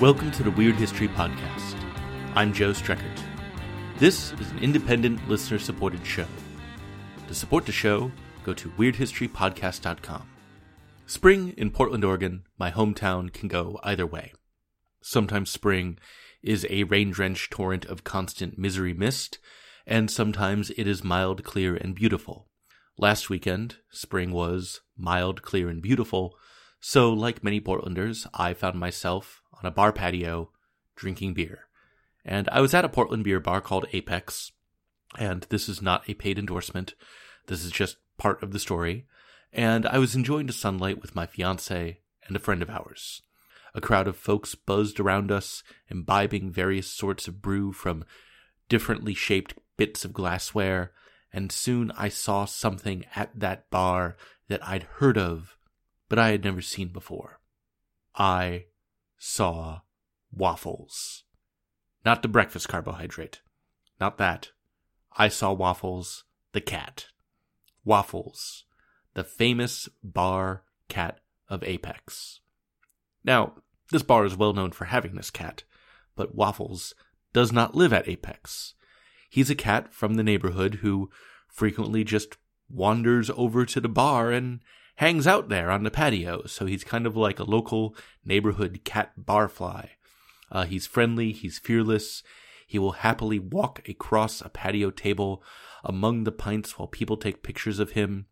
Welcome to the Weird History Podcast. I'm Joe Streckert. This is an independent, listener supported show. To support the show, go to WeirdHistoryPodcast.com. Spring in Portland, Oregon, my hometown, can go either way. Sometimes spring is a rain drenched torrent of constant misery mist, and sometimes it is mild, clear, and beautiful. Last weekend, spring was mild, clear, and beautiful, so like many Portlanders, I found myself on a bar patio drinking beer. And I was at a Portland beer bar called Apex, and this is not a paid endorsement. This is just part of the story. And I was enjoying the sunlight with my fiance and a friend of ours. A crowd of folks buzzed around us, imbibing various sorts of brew from differently shaped bits of glassware, and soon I saw something at that bar that I'd heard of, but I had never seen before. I saw waffles. Not the breakfast carbohydrate. Not that. I saw Waffles, the cat. Waffles, the famous bar cat of Apex. Now, this bar is well known for having this cat, but Waffles does not live at Apex. He's a cat from the neighborhood who frequently just wanders over to the bar and hangs out there on the patio. So he's kind of like a local neighborhood cat barfly. Uh, he's friendly, he's fearless. He will happily walk across a patio table among the pints while people take pictures of him.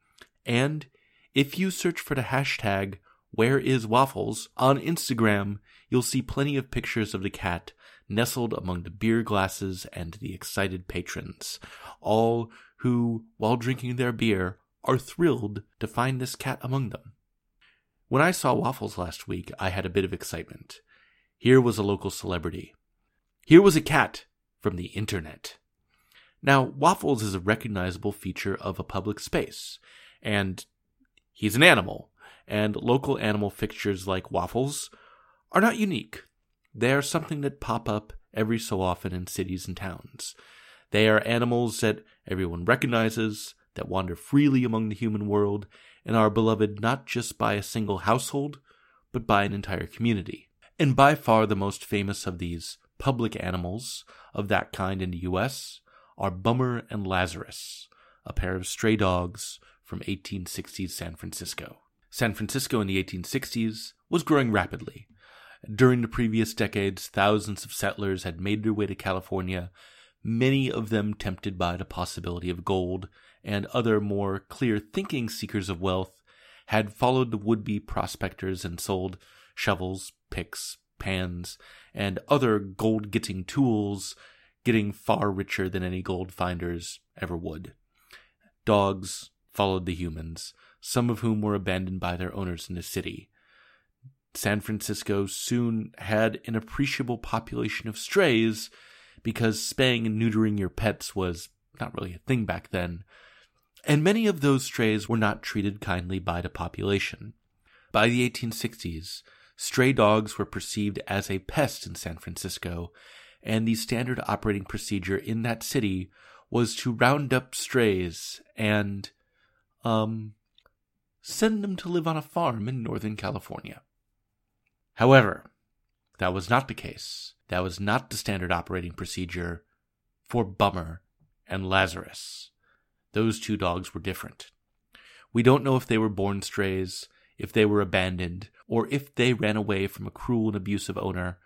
And if you search for the hashtag where is waffles on Instagram, you'll see plenty of pictures of the cat nestled among the beer glasses and the excited patrons, all who, while drinking their beer, are thrilled to find this cat among them. When I saw Waffles last week, I had a bit of excitement. Here was a local celebrity. Here was a cat from the internet. Now, Waffles is a recognizable feature of a public space, and he's an animal, and local animal fixtures like Waffles are not unique. They are something that pop up every so often in cities and towns. They are animals that everyone recognizes, that wander freely among the human world and are beloved not just by a single household, but by an entire community. And by far the most famous of these public animals of that kind in the US are Bummer and Lazarus, a pair of stray dogs from 1860s San Francisco. San Francisco in the 1860s was growing rapidly. During the previous decades, thousands of settlers had made their way to California, many of them tempted by the possibility of gold and other more clear thinking seekers of wealth had followed the would be prospectors and sold shovels, picks, pans, and other gold getting tools, getting far richer than any gold finders ever would. Dogs followed the humans, some of whom were abandoned by their owners in the city. San Francisco soon had an appreciable population of strays because spaying and neutering your pets was not really a thing back then, and many of those strays were not treated kindly by the population. By the 1860s, stray dogs were perceived as a pest in San Francisco, and the standard operating procedure in that city was to round up strays and, um, send them to live on a farm in Northern California. However, that was not the case. That was not the standard operating procedure for Bummer and Lazarus those two dogs were different. We don't know if they were born strays, if they were abandoned, or if they ran away from a cruel and abusive owner,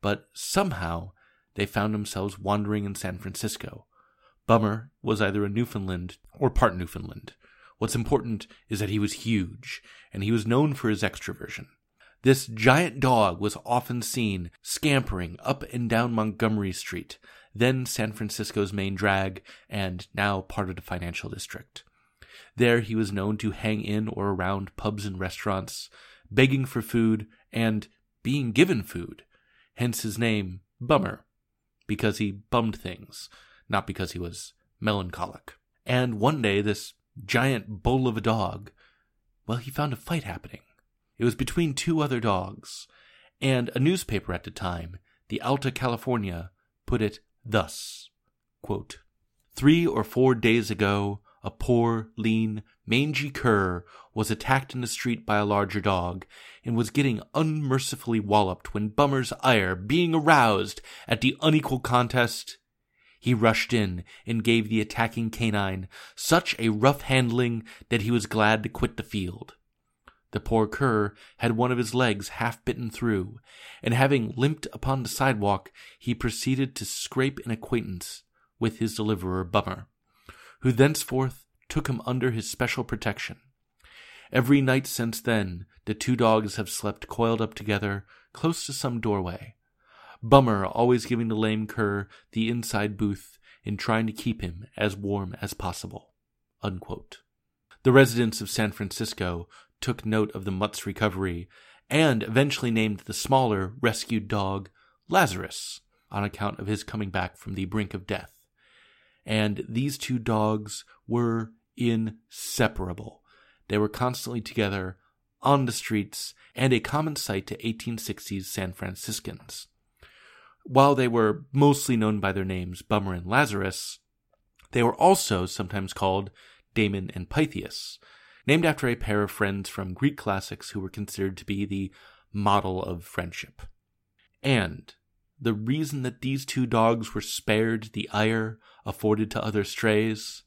but somehow they found themselves wandering in San Francisco. Bummer was either a Newfoundland or part Newfoundland. What's important is that he was huge, and he was known for his extroversion. This giant dog was often seen scampering up and down Montgomery Street, then San Francisco's main drag, and now part of the financial district. There he was known to hang in or around pubs and restaurants, begging for food and being given food, hence his name, Bummer, because he bummed things, not because he was melancholic. And one day, this giant bull of a dog, well, he found a fight happening. It was between two other dogs, and a newspaper at the time, the Alta California, put it Thus, quote, Three or four days ago, a poor, lean, mangy cur was attacked in the street by a larger dog and was getting unmercifully walloped when Bummer's ire, being aroused at the unequal contest, he rushed in and gave the attacking canine such a rough handling that he was glad to quit the field. The poor cur had one of his legs half bitten through, and having limped upon the sidewalk, he proceeded to scrape an acquaintance with his deliverer Bummer, who thenceforth took him under his special protection. Every night since then, the two dogs have slept coiled up together close to some doorway. Bummer always giving the lame cur the inside booth in trying to keep him as warm as possible. Unquote. The residents of San Francisco took note of the mutt's recovery and eventually named the smaller rescued dog Lazarus on account of his coming back from the brink of death. And these two dogs were inseparable. They were constantly together on the streets and a common sight to 1860s San Franciscans. While they were mostly known by their names Bummer and Lazarus, they were also sometimes called Damon and Pythias, named after a pair of friends from Greek classics who were considered to be the model of friendship. And the reason that these two dogs were spared the ire afforded to other strays,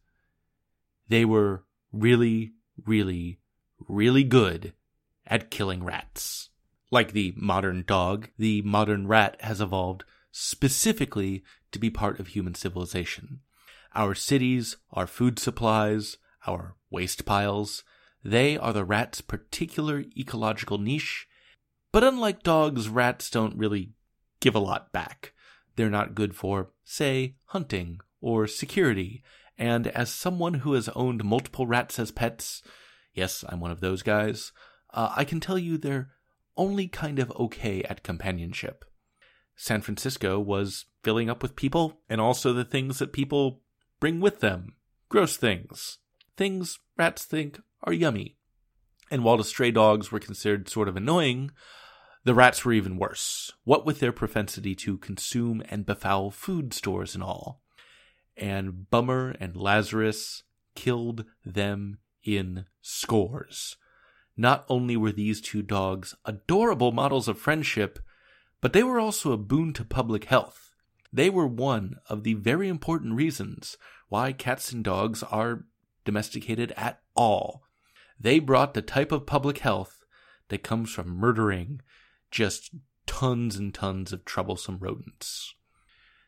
they were really, really, really good at killing rats. Like the modern dog, the modern rat has evolved specifically to be part of human civilization. Our cities, our food supplies, our waste piles, they are the rat's particular ecological niche. But unlike dogs, rats don't really give a lot back. They're not good for, say, hunting or security. And as someone who has owned multiple rats as pets, yes, I'm one of those guys, uh, I can tell you they're only kind of okay at companionship. San Francisco was filling up with people and also the things that people bring with them gross things. Things rats think are yummy. And while the stray dogs were considered sort of annoying, the rats were even worse, what with their propensity to consume and befoul food stores and all. And Bummer and Lazarus killed them in scores. Not only were these two dogs adorable models of friendship, but they were also a boon to public health. They were one of the very important reasons why cats and dogs are domesticated at all. They brought the type of public health that comes from murdering just tons and tons of troublesome rodents.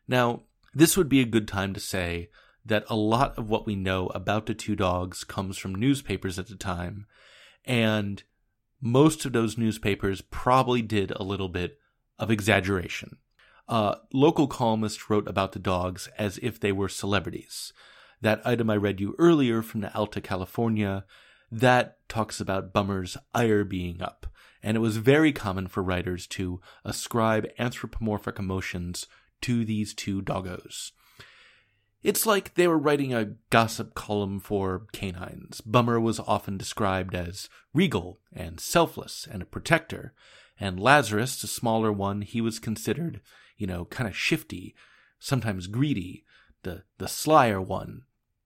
Now, this would be a good time to say that a lot of what we know about the two dogs comes from newspapers at the time, and most of those newspapers probably did a little bit of exaggeration. Uh, local columnists wrote about the dogs as if they were celebrities. That item I read you earlier from the Alta California that talks about Bummer's ire being up, and it was very common for writers to ascribe anthropomorphic emotions to these two doggos. It's like they were writing a gossip column for canines. Bummer was often described as regal and selfless and a protector, and Lazarus, the smaller one, he was considered, you know, kind of shifty, sometimes greedy, the the slyer one,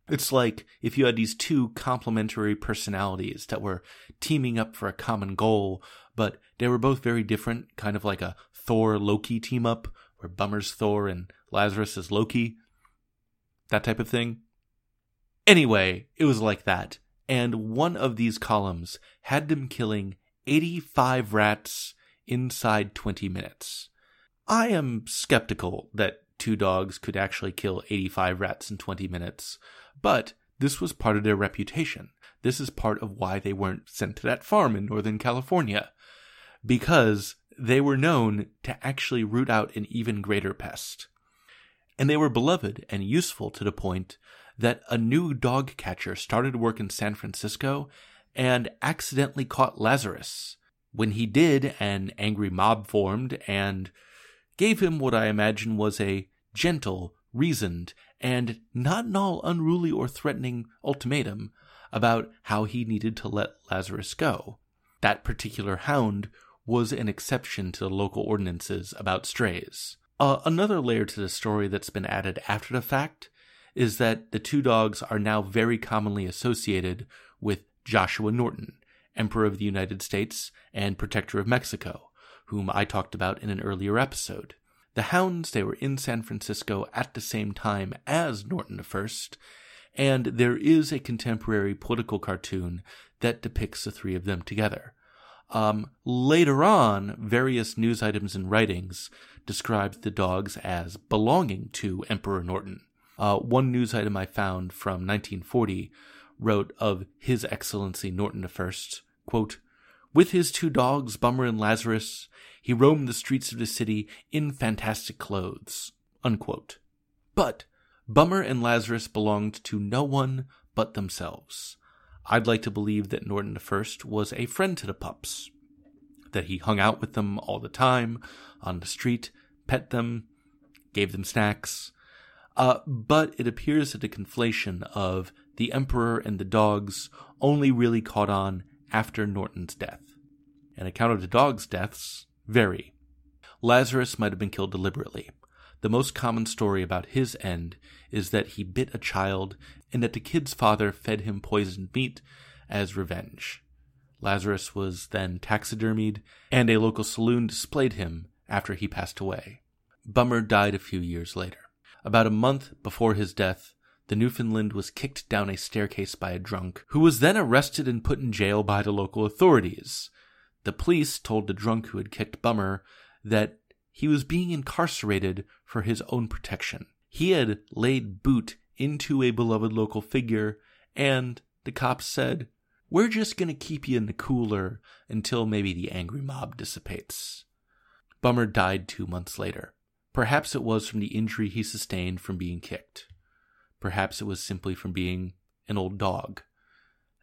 it's like if you had these two complementary personalities that were teaming up for a common goal, but they were both very different, kind of like a Thor Loki team up, where Bummer's Thor and Lazarus is Loki. That type of thing. Anyway, it was like that. And one of these columns had them killing 85 rats inside 20 minutes. I am skeptical that two dogs could actually kill 85 rats in 20 minutes. But this was part of their reputation. This is part of why they weren't sent to that farm in Northern California. Because they were known to actually root out an even greater pest. And they were beloved and useful to the point that a new dog catcher started work in San Francisco and accidentally caught Lazarus. When he did, an angry mob formed and gave him what I imagine was a gentle, reasoned, and not at all unruly or threatening ultimatum about how he needed to let Lazarus go. That particular hound was an exception to the local ordinances about strays. Uh, another layer to the story that's been added after the fact is that the two dogs are now very commonly associated with Joshua Norton, Emperor of the United States and Protector of Mexico, whom I talked about in an earlier episode. The hounds, they were in San Francisco at the same time as Norton I, and there is a contemporary political cartoon that depicts the three of them together. Um, later on, various news items and writings described the dogs as belonging to Emperor Norton. Uh, one news item I found from 1940 wrote of His Excellency Norton I, quote, With his two dogs, Bummer and Lazarus, he roamed the streets of the city in fantastic clothes. Unquote. But Bummer and Lazarus belonged to no one but themselves. I'd like to believe that Norton I was a friend to the pups, that he hung out with them all the time on the street, pet them, gave them snacks. Uh, but it appears that the conflation of the Emperor and the dogs only really caught on after Norton's death. An account of the dogs' deaths vary. Lazarus might have been killed deliberately. The most common story about his end is that he bit a child and that the kid's father fed him poisoned meat as revenge. Lazarus was then taxidermied, and a local saloon displayed him after he passed away. Bummer died a few years later. About a month before his death, the Newfoundland was kicked down a staircase by a drunk, who was then arrested and put in jail by the local authorities. The police told the drunk who had kicked Bummer that he was being incarcerated for his own protection. He had laid boot into a beloved local figure, and the cops said, We're just going to keep you in the cooler until maybe the angry mob dissipates. Bummer died two months later. Perhaps it was from the injury he sustained from being kicked. Perhaps it was simply from being an old dog.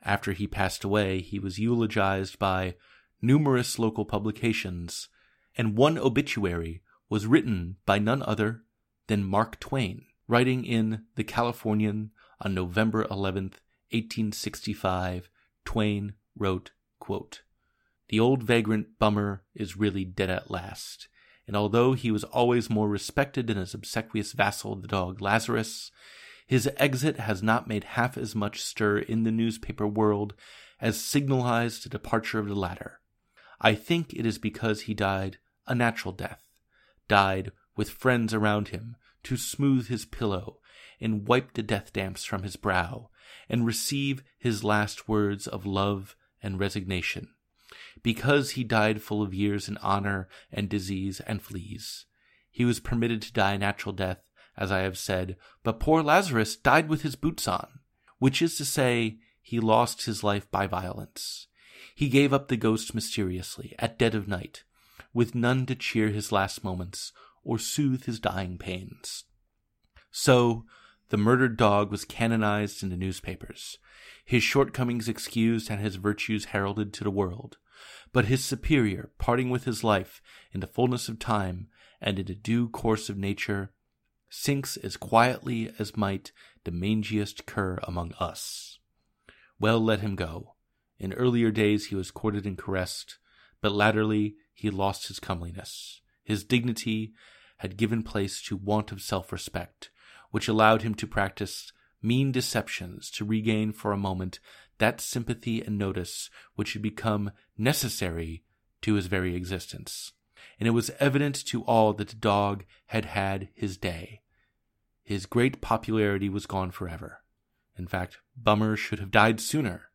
After he passed away, he was eulogized by numerous local publications, and one obituary was written by none other than Mark Twain, writing in The Californian on November 11th, 1865. Twain wrote, quote, The old vagrant bummer is really dead at last, and although he was always more respected than his obsequious vassal, the dog Lazarus, his exit has not made half as much stir in the newspaper world as signalized the departure of the latter. I think it is because he died a natural death, died with friends around him to smooth his pillow and wipe the death damps from his brow and receive his last words of love and resignation. Because he died full of years in honor and disease and fleas, he was permitted to die a natural death as I have said, but poor Lazarus died with his boots on, which is to say, he lost his life by violence. He gave up the ghost mysteriously, at dead of night, with none to cheer his last moments or soothe his dying pains. So, the murdered dog was canonized in the newspapers, his shortcomings excused and his virtues heralded to the world, but his superior parting with his life in the fullness of time and in the due course of nature sinks as quietly as might the mangiest cur among us. Well, let him go. In earlier days he was courted and caressed, but latterly he lost his comeliness. His dignity had given place to want of self respect, which allowed him to practice mean deceptions to regain for a moment that sympathy and notice which had become necessary to his very existence and it was evident to all that the dog had had his day. His great popularity was gone forever. In fact, Bummer should have died sooner.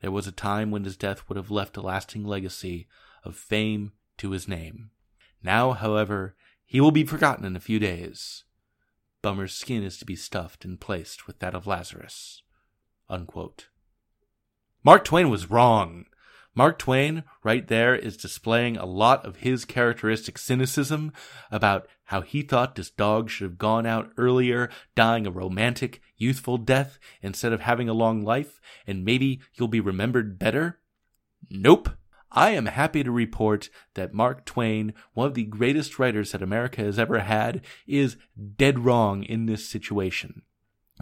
There was a time when his death would have left a lasting legacy of fame to his name. Now, however, he will be forgotten in a few days. Bummer's skin is to be stuffed and placed with that of Lazarus. Unquote. Mark Twain was wrong. Mark Twain, right there, is displaying a lot of his characteristic cynicism about how he thought this dog should have gone out earlier, dying a romantic, youthful death instead of having a long life, and maybe you'll be remembered better. Nope. I am happy to report that Mark Twain, one of the greatest writers that America has ever had, is dead wrong in this situation.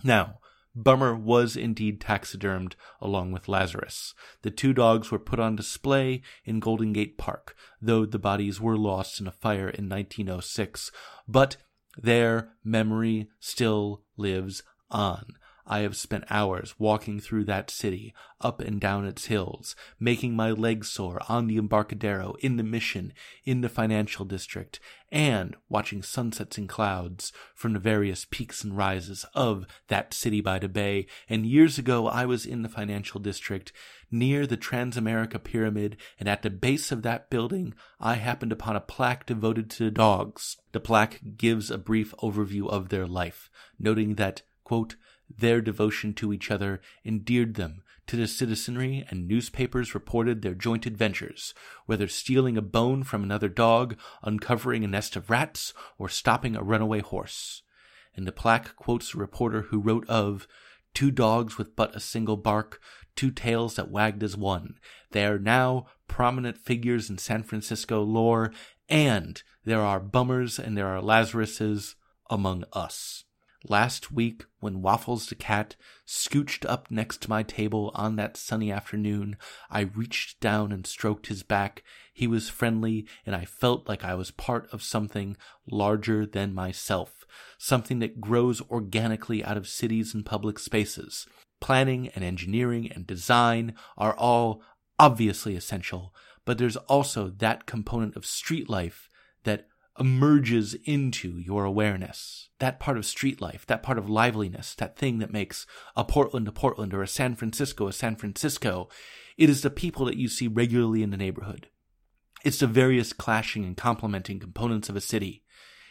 Now, Bummer was indeed taxidermed along with Lazarus. The two dogs were put on display in Golden Gate Park, though the bodies were lost in a fire in 1906, but their memory still lives on. I have spent hours walking through that city, up and down its hills, making my legs sore on the Embarcadero, in the Mission, in the financial district, and watching sunsets and clouds from the various peaks and rises of that city by the bay. And years ago, I was in the financial district near the Transamerica Pyramid, and at the base of that building, I happened upon a plaque devoted to dogs. The plaque gives a brief overview of their life, noting that, quote, their devotion to each other endeared them to the citizenry, and newspapers reported their joint adventures, whether stealing a bone from another dog, uncovering a nest of rats, or stopping a runaway horse. And the plaque quotes a reporter who wrote of two dogs with but a single bark, two tails that wagged as one. They are now prominent figures in San Francisco lore, and there are bummers and there are Lazaruses among us. Last week, when Waffles the cat scooched up next to my table on that sunny afternoon, I reached down and stroked his back. He was friendly, and I felt like I was part of something larger than myself, something that grows organically out of cities and public spaces. Planning and engineering and design are all obviously essential, but there's also that component of street life that emerges into your awareness. That part of street life, that part of liveliness, that thing that makes a Portland a Portland or a San Francisco a San Francisco, it is the people that you see regularly in the neighborhood. It's the various clashing and complementing components of a city.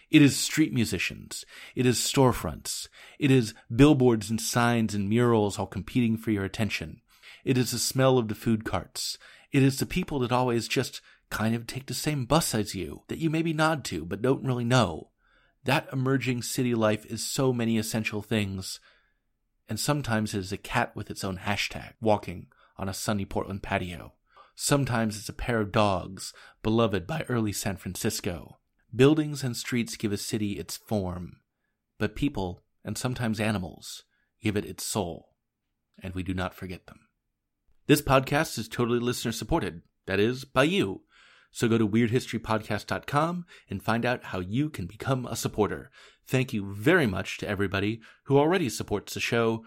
It is street musicians. It is storefronts. It is billboards and signs and murals all competing for your attention. It is the smell of the food carts. It is the people that always just kind of take the same bus as you that you maybe nod to but don't really know. That emerging city life is so many essential things, and sometimes it is a cat with its own hashtag walking on a sunny Portland patio. Sometimes it's a pair of dogs beloved by early San Francisco. Buildings and streets give a city its form, but people, and sometimes animals, give it its soul, and we do not forget them. This podcast is totally listener supported, that is, by you. So go to weirdhistorypodcast.com and find out how you can become a supporter. Thank you very much to everybody who already supports the show.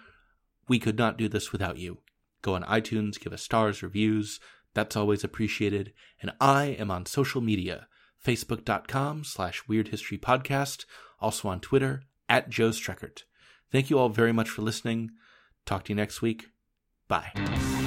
We could not do this without you. Go on iTunes, give us stars, reviews. That's always appreciated. And I am on social media, facebook.com slash weirdhistorypodcast, also on Twitter, at Joe Streckert. Thank you all very much for listening. Talk to you next week. Bye.